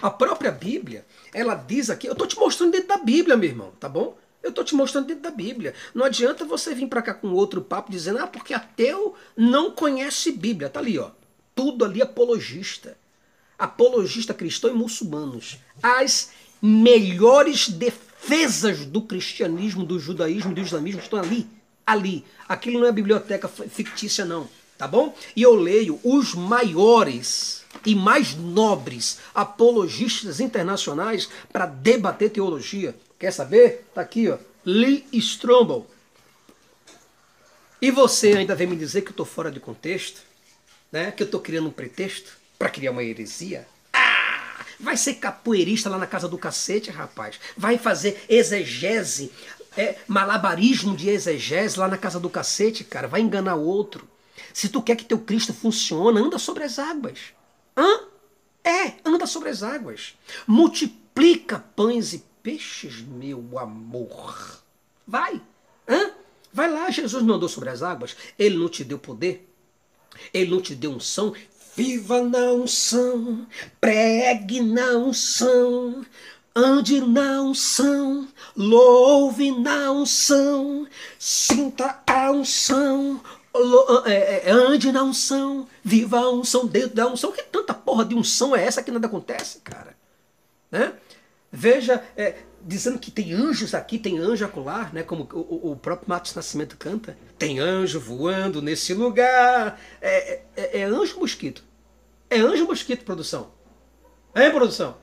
Speaker 1: A própria Bíblia, ela diz aqui, eu estou te mostrando dentro da Bíblia, meu irmão, tá bom? Eu estou te mostrando dentro da Bíblia. Não adianta você vir para cá com outro papo dizendo, ah, porque ateu não conhece Bíblia. Tá ali, ó. Tudo ali apologista. Apologista cristão e muçulmanos. As melhores defesas do cristianismo, do judaísmo, do islamismo estão ali. Ali. Aquilo não é biblioteca fictícia, não. Tá bom? E eu leio os maiores e mais nobres apologistas internacionais para debater teologia. Quer saber? Tá aqui, ó. Lee Strobel. E você ainda vem me dizer que eu estou fora de contexto? Né? Que eu estou criando um pretexto para criar uma heresia? Ah! Vai ser capoeirista lá na casa do cacete, rapaz. Vai fazer exegese, é, malabarismo de exegese lá na casa do cacete, cara. Vai enganar o outro. Se tu quer que teu Cristo funcione, anda sobre as águas. Hã? É, anda sobre as águas. Multiplica pães e peixes, meu amor. Vai. Hã? Vai lá, Jesus não andou sobre as águas. Ele não te deu poder. Ele não te deu unção. Viva na unção, pregue na unção, ande na unção, louve na unção, sinta a unção, ande na unção, viva a unção dentro da unção. Que tanta porra de unção é essa que nada acontece, cara? Né? Veja, é, dizendo que tem anjos aqui, tem anjo acolá, né? como o, o próprio Matos Nascimento canta. Tem anjo voando nesse lugar. É, é, é anjo mosquito. É anjo mosquito, produção. É, produção?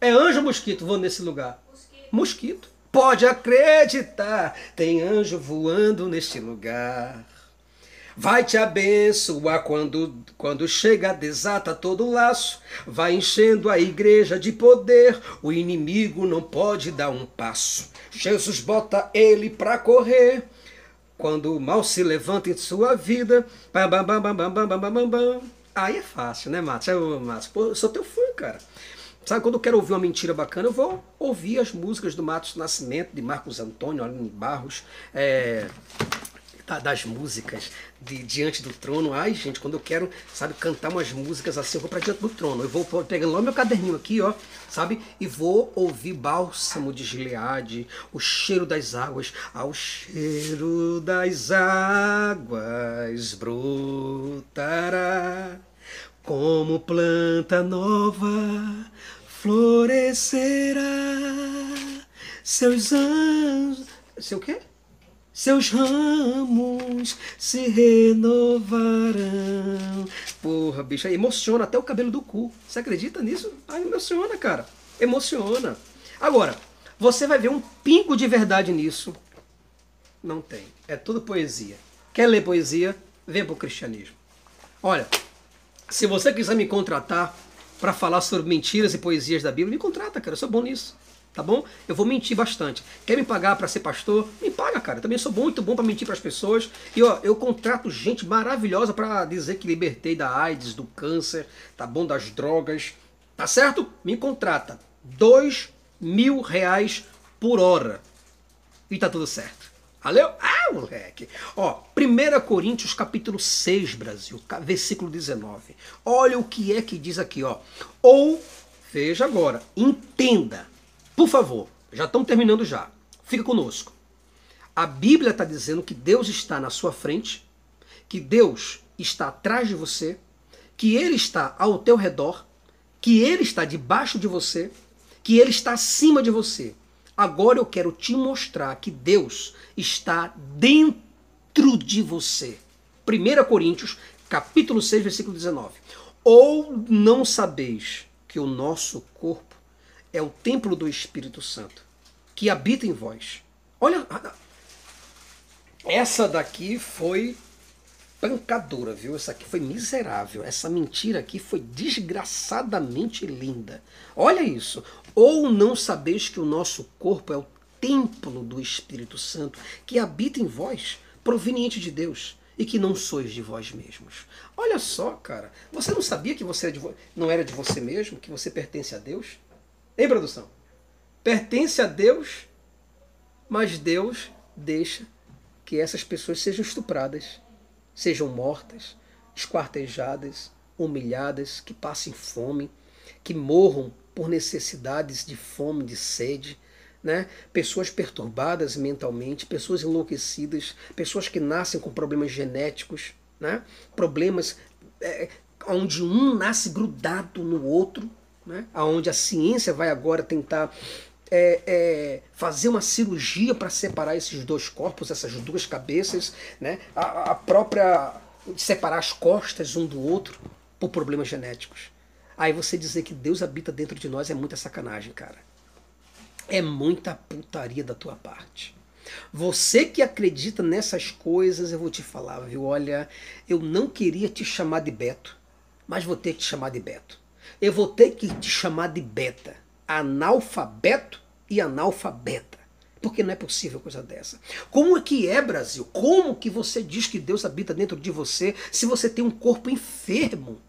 Speaker 1: É anjo mosquito voando nesse lugar. Mosquito. mosquito. Pode acreditar, tem anjo voando neste lugar. Vai te abençoar quando, quando chega, desata todo o laço. Vai enchendo a igreja de poder, o inimigo não pode dar um passo. Jesus bota ele pra correr. Quando o mal se levanta em sua vida. Bam, bam, bam, bam, bam, bam, bam, bam. Aí é fácil, né, Matos? Eu, Matos, pô, eu sou teu fã, cara. Sabe, quando eu quero ouvir uma mentira bacana, eu vou ouvir as músicas do Matos Nascimento, de Marcos Antônio, Aline Barros. É das músicas de Diante do Trono. Ai, gente, quando eu quero, sabe, cantar umas músicas assim, eu vou para Diante do Trono. Eu vou pegando lá meu caderninho aqui, ó, sabe, e vou ouvir Bálsamo de Gileade, o cheiro das águas, ao cheiro das águas brotará como planta nova florescerá seus anjos. Seu quê? Seus ramos se renovarão. Porra, bicho, emociona até o cabelo do cu. Você acredita nisso? Ah, emociona, cara. Emociona. Agora, você vai ver um pingo de verdade nisso. Não tem. É tudo poesia. Quer ler poesia? Vem pro cristianismo. Olha, se você quiser me contratar para falar sobre mentiras e poesias da Bíblia, me contrata, cara. Eu sou bom nisso tá bom? Eu vou mentir bastante. Quer me pagar para ser pastor? Me paga, cara. Eu também sou muito bom para mentir para as pessoas. E ó, eu contrato gente maravilhosa para dizer que libertei da AIDS, do câncer, tá bom? Das drogas. Tá certo? Me contrata. Dois mil reais por hora. E tá tudo certo. Valeu? Ah, moleque. Ó, 1 Coríntios capítulo 6, Brasil, versículo 19. Olha o que é que diz aqui, ó. Ou, veja agora, entenda, por favor, já estamos terminando já. Fica conosco. A Bíblia está dizendo que Deus está na sua frente, que Deus está atrás de você, que Ele está ao teu redor, que Ele está debaixo de você, que Ele está acima de você. Agora eu quero te mostrar que Deus está dentro de você. 1 Coríntios, capítulo 6, versículo 19. Ou não sabeis que o nosso corpo é o templo do Espírito Santo, que habita em vós. Olha, essa daqui foi pancadora, viu? Essa aqui foi miserável. Essa mentira aqui foi desgraçadamente linda. Olha isso. Ou não sabeis que o nosso corpo é o templo do Espírito Santo que habita em vós, proveniente de Deus, e que não sois de vós mesmos. Olha só, cara. Você não sabia que você não era de você mesmo, que você pertence a Deus? Ei, produção? Pertence a Deus, mas Deus deixa que essas pessoas sejam estupradas, sejam mortas, esquartejadas, humilhadas, que passem fome, que morram por necessidades de fome, de sede, né? pessoas perturbadas mentalmente, pessoas enlouquecidas, pessoas que nascem com problemas genéticos, né? problemas é, onde um nasce grudado no outro, né? onde a ciência vai agora tentar é, é, fazer uma cirurgia para separar esses dois corpos, essas duas cabeças, né? a, a própria separar as costas um do outro por problemas genéticos. Aí você dizer que Deus habita dentro de nós é muita sacanagem, cara. É muita putaria da tua parte. Você que acredita nessas coisas, eu vou te falar, viu? Olha, eu não queria te chamar de Beto, mas vou ter que te chamar de Beto. Eu vou ter que te chamar de Beta analfabeto e analfabeta. Porque não é possível coisa dessa. Como é que é, Brasil? Como que você diz que Deus habita dentro de você se você tem um corpo enfermo?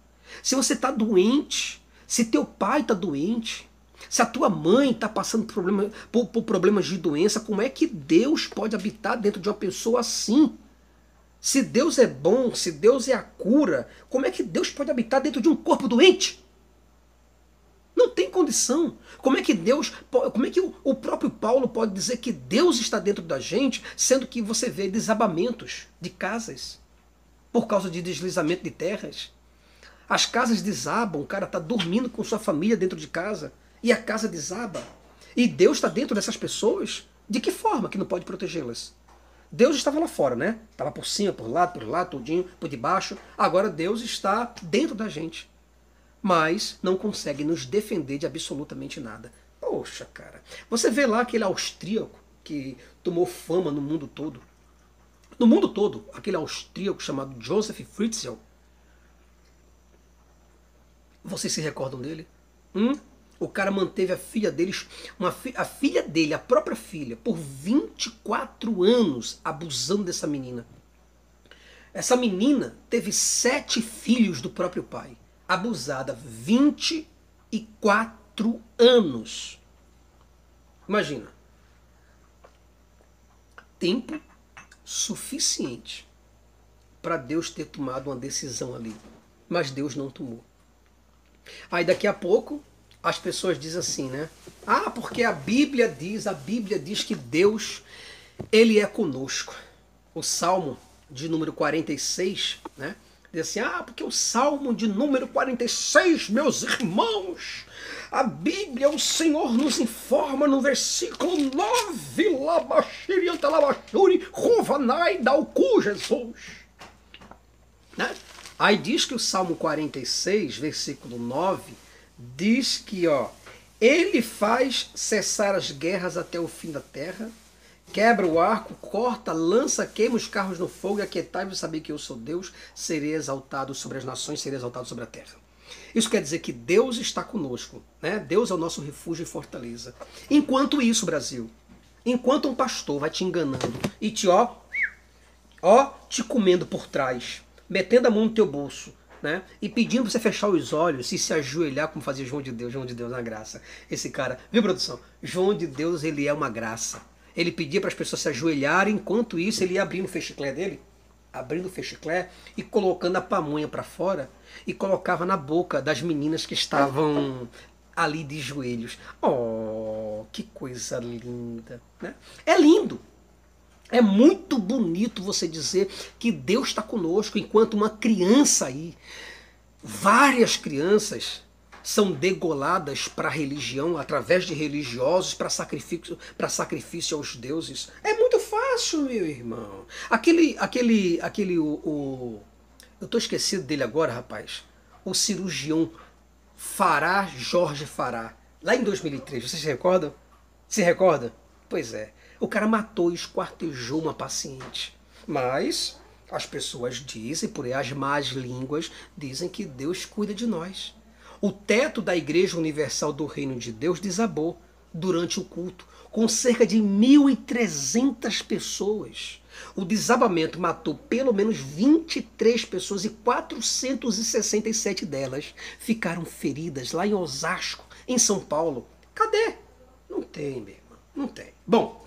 Speaker 1: Se você está doente? Se teu pai está doente? Se a tua mãe está passando problema, por, por problemas de doença, como é que Deus pode habitar dentro de uma pessoa assim? Se Deus é bom, se Deus é a cura, como é que Deus pode habitar dentro de um corpo doente? Não tem condição. Como é que Deus, como é que o próprio Paulo pode dizer que Deus está dentro da gente, sendo que você vê desabamentos de casas por causa de deslizamento de terras? As casas desabam, o cara está dormindo com sua família dentro de casa e a casa desaba. E Deus está dentro dessas pessoas? De que forma que não pode protegê-las? Deus estava lá fora, né? Estava por cima, por lá, por lá, tudinho, por debaixo. Agora Deus está dentro da gente mas não consegue nos defender de absolutamente nada. Poxa, cara. Você vê lá aquele austríaco que tomou fama no mundo todo. No mundo todo, aquele austríaco chamado Joseph Fritzl. Vocês se recordam dele? Hum? O cara manteve a filha deles, uma fi a filha dele, a própria filha, por 24 anos abusando dessa menina. Essa menina teve sete filhos do próprio pai abusada 24 anos. Imagina. Tempo suficiente para Deus ter tomado uma decisão ali. Mas Deus não tomou. Aí daqui a pouco as pessoas dizem assim, né? Ah, porque a Bíblia diz, a Bíblia diz que Deus, ele é conosco. O Salmo de número 46, né? Diz assim, ah, porque o Salmo de número 46, meus irmãos, a Bíblia, o Senhor nos informa no versículo 9, Labachirianta Labachuri, Rovanai Dalcu, Jesus. Né? Aí diz que o Salmo 46, versículo 9, diz que ó, ele faz cessar as guerras até o fim da terra, Quebra o arco, corta, lança, queima os carros no fogo e aquietai-vos saber que eu sou Deus, serei exaltado sobre as nações, serei exaltado sobre a terra. Isso quer dizer que Deus está conosco, né? Deus é o nosso refúgio e fortaleza. Enquanto isso, Brasil, enquanto um pastor vai te enganando e te ó, ó, te comendo por trás, metendo a mão no teu bolso, né? E pedindo pra você fechar os olhos e se ajoelhar como fazia João de Deus, João de Deus na graça. Esse cara, viu produção? João de Deus, ele é uma graça ele pedia para as pessoas se ajoelharem, enquanto isso ele ia abrindo o fechiclé dele, abrindo o fechiclé e colocando a pamonha para fora e colocava na boca das meninas que estavam ali de joelhos. Oh, que coisa linda! Né? É lindo. É muito bonito você dizer que Deus está conosco enquanto uma criança aí, várias crianças são degoladas para a religião através de religiosos para sacrifício, para sacrifício aos deuses. É muito fácil, meu irmão. Aquele, aquele, aquele, o, o eu estou esquecido dele agora, rapaz. O cirurgião Fará Jorge Fará, lá em 2003. Vocês se recordam? Se recorda? Pois é. O cara matou e esquartejou uma paciente. Mas as pessoas dizem, por aí as más línguas, dizem que Deus cuida de nós. O teto da Igreja Universal do Reino de Deus desabou durante o culto, com cerca de 1.300 pessoas. O desabamento matou pelo menos 23 pessoas e 467 delas ficaram feridas lá em Osasco, em São Paulo. Cadê? Não tem, meu irmão. Não tem. Bom,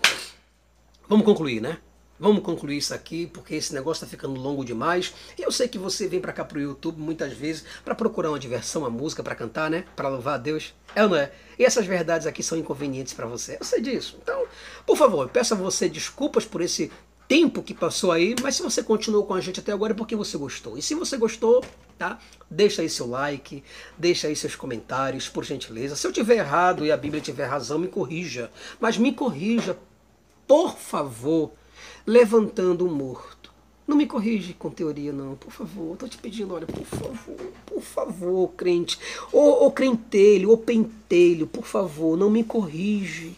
Speaker 1: vamos concluir, né? Vamos concluir isso aqui, porque esse negócio está ficando longo demais. E eu sei que você vem para cá pro YouTube muitas vezes para procurar uma diversão, uma música para cantar, né? Para louvar a Deus. É ou não é? E essas verdades aqui são inconvenientes para você. Eu sei disso. Então, por favor, peço a você desculpas por esse tempo que passou aí, mas se você continuou com a gente até agora é porque você gostou. E se você gostou, tá? Deixa aí seu like, deixa aí seus comentários, por gentileza. Se eu tiver errado e a Bíblia tiver razão, me corrija. Mas me corrija, por favor levantando um morto. Não me corrige com teoria, não, por favor. Estou te pedindo, olha, por favor, por favor, crente. Ô, ô crentelho, ô pentelho, por favor, não me corrige.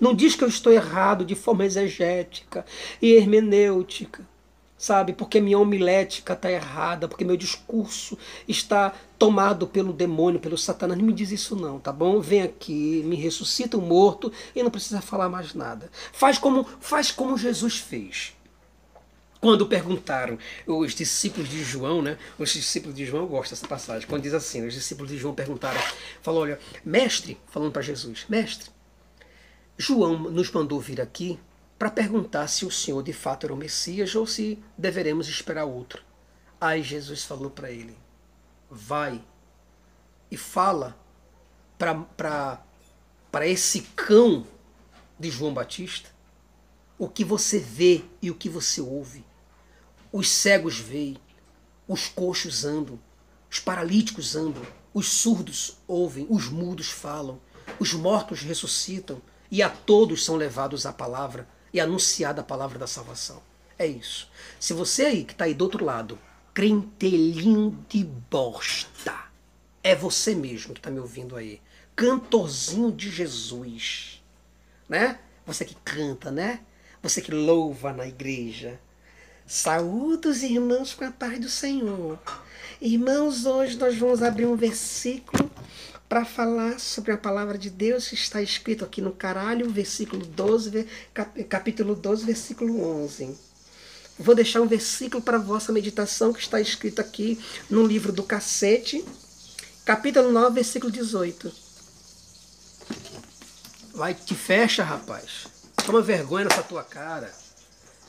Speaker 1: Não diz que eu estou errado de forma exegética e hermenêutica sabe? Porque minha homilética está errada, porque meu discurso está tomado pelo demônio, pelo satanás. Não me diz isso não, tá bom? Vem aqui, me ressuscita o morto e não precisa falar mais nada. Faz como, faz como Jesus fez. Quando perguntaram os discípulos de João, né? Os discípulos de João, gosto dessa passagem. Quando diz assim, os discípulos de João perguntaram, falou, olha, mestre, falando para Jesus, mestre, João nos mandou vir aqui para perguntar se o Senhor de fato era o Messias ou se deveremos esperar outro. Aí Jesus falou para ele: Vai e fala para esse cão de João Batista o que você vê e o que você ouve. Os cegos veem, os coxos andam, os paralíticos andam, os surdos ouvem, os mudos falam, os mortos ressuscitam e a todos são levados à palavra e anunciada a palavra da salvação. É isso. Se você aí que está aí do outro lado, crentelinho de bosta, é você mesmo que está me ouvindo aí. Cantorzinho de Jesus. Né? Você que canta, né? Você que louva na igreja. Saúde os irmãos com a paz do Senhor. Irmãos, hoje nós vamos abrir um versículo para falar sobre a palavra de Deus que está escrito aqui no caralho, versículo 12, capítulo 12, versículo 11. Vou deixar um versículo para vossa meditação que está escrito aqui no livro do cacete, capítulo 9, versículo 18. Vai, te fecha, rapaz. Toma vergonha nessa tua cara.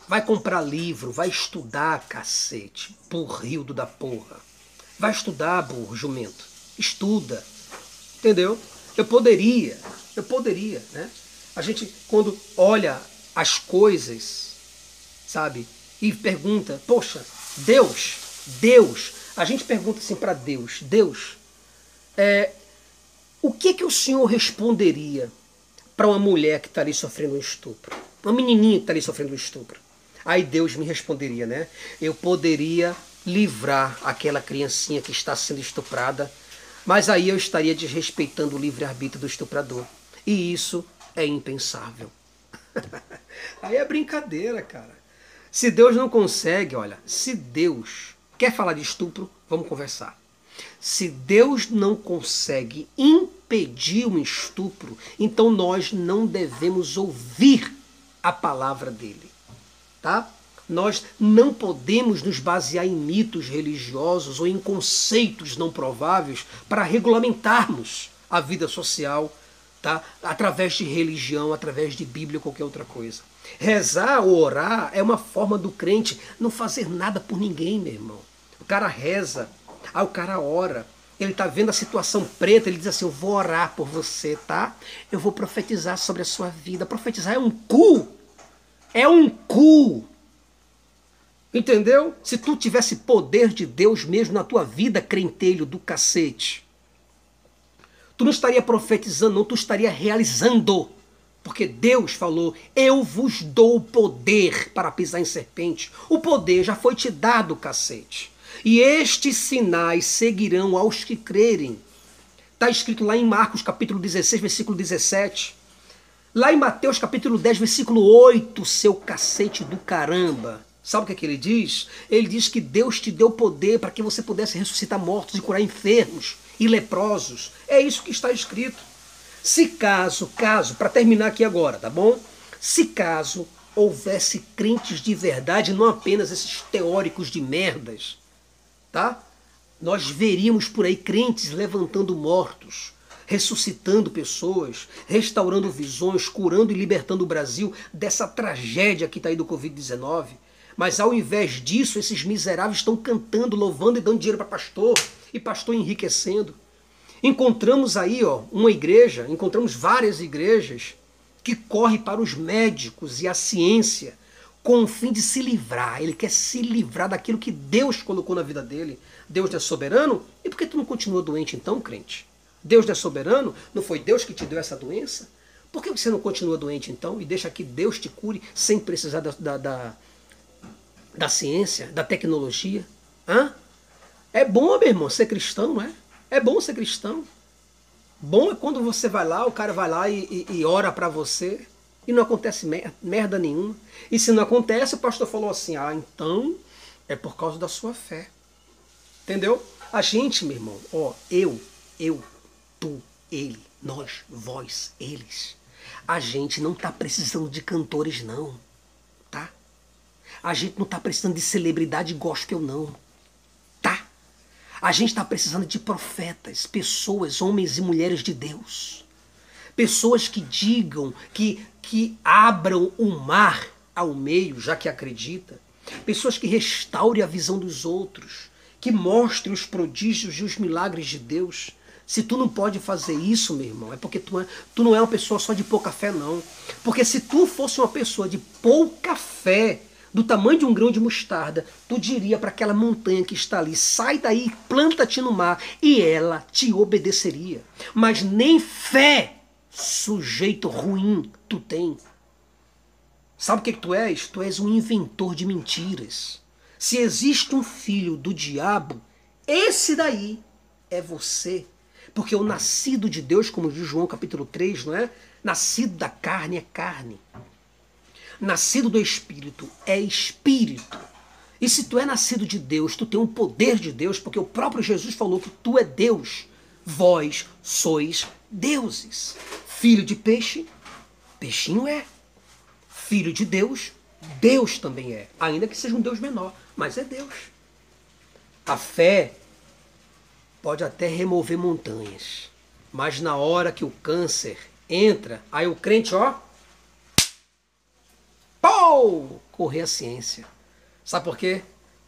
Speaker 1: Vai comprar livro, vai estudar, cacete. Burrildo da porra. Vai estudar, burro, jumento. Estuda. Entendeu? Eu poderia, eu poderia, né? A gente, quando olha as coisas, sabe, e pergunta, poxa, Deus, Deus, a gente pergunta assim para Deus, Deus, é, o que que o Senhor responderia para uma mulher que está ali sofrendo um estupro? Uma menininha que está ali sofrendo um estupro. Aí Deus me responderia, né? Eu poderia livrar aquela criancinha que está sendo estuprada mas aí eu estaria desrespeitando o livre-arbítrio do estuprador. E isso é impensável. aí é brincadeira, cara. Se Deus não consegue, olha, se Deus quer falar de estupro, vamos conversar. Se Deus não consegue impedir um estupro, então nós não devemos ouvir a palavra dele. Tá? Nós não podemos nos basear em mitos religiosos ou em conceitos não prováveis para regulamentarmos a vida social tá? Através de religião, através de Bíblia ou qualquer outra coisa. Rezar ou orar é uma forma do crente não fazer nada por ninguém, meu irmão. O cara reza, aí o cara ora. Ele está vendo a situação preta, ele diz assim: Eu vou orar por você, tá? Eu vou profetizar sobre a sua vida. Profetizar é um cu. É um cu. Entendeu? Se tu tivesse poder de Deus mesmo na tua vida, crentelho do cacete, tu não estaria profetizando, não, tu estaria realizando. Porque Deus falou: Eu vos dou o poder para pisar em serpente. O poder já foi te dado, cacete. E estes sinais seguirão aos que crerem. Está escrito lá em Marcos capítulo 16, versículo 17. Lá em Mateus capítulo 10, versículo 8, seu cacete do caramba. Sabe o que, é que ele diz? Ele diz que Deus te deu poder para que você pudesse ressuscitar mortos e curar enfermos e leprosos. É isso que está escrito. Se caso, caso, para terminar aqui agora, tá bom? Se caso houvesse crentes de verdade, não apenas esses teóricos de merdas, tá? Nós veríamos por aí crentes levantando mortos, ressuscitando pessoas, restaurando visões, curando e libertando o Brasil dessa tragédia que está aí do Covid-19. Mas ao invés disso, esses miseráveis estão cantando, louvando e dando dinheiro para pastor, e pastor enriquecendo. Encontramos aí ó, uma igreja, encontramos várias igrejas que correm para os médicos e a ciência com o fim de se livrar. Ele quer se livrar daquilo que Deus colocou na vida dele. Deus é soberano? E por que tu não continua doente então, crente? Deus é soberano? Não foi Deus que te deu essa doença? Por que você não continua doente então e deixa que Deus te cure sem precisar da, da, da da ciência, da tecnologia. Hã? É bom, meu irmão, ser cristão, não é? É bom ser cristão. Bom é quando você vai lá, o cara vai lá e, e, e ora para você e não acontece merda nenhuma. E se não acontece, o pastor falou assim: ah, então é por causa da sua fé. Entendeu? A gente, meu irmão, ó, eu, eu, tu, ele, nós, vós, eles. A gente não está precisando de cantores, não. A gente não está precisando de celebridade gospel, não. Tá? A gente está precisando de profetas, pessoas, homens e mulheres de Deus. Pessoas que digam, que, que abram o mar ao meio, já que acredita. Pessoas que restaurem a visão dos outros, que mostrem os prodígios e os milagres de Deus. Se tu não pode fazer isso, meu irmão, é porque tu, é, tu não é uma pessoa só de pouca fé, não. Porque se tu fosse uma pessoa de pouca fé, do tamanho de um grão de mostarda, tu diria para aquela montanha que está ali: sai daí, planta-te no mar, e ela te obedeceria. Mas nem fé, sujeito ruim, tu tem. Sabe o que, que tu és? Tu és um inventor de mentiras. Se existe um filho do diabo, esse daí é você. Porque o nascido de Deus, como diz João capítulo 3, não é? Nascido da carne é carne nascido do Espírito é Espírito. E se tu é nascido de Deus, tu tem um poder de Deus, porque o próprio Jesus falou que tu é Deus. Vós sois deuses. Filho de peixe, peixinho é. Filho de Deus, Deus também é. Ainda que seja um Deus menor, mas é Deus. A fé pode até remover montanhas, mas na hora que o câncer entra, aí o crente, ó, Pou! Correr a ciência. Sabe por quê?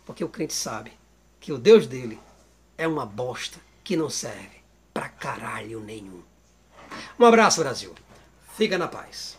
Speaker 1: Porque o crente sabe que o Deus dele é uma bosta que não serve pra caralho nenhum. Um abraço, Brasil. Fica na paz.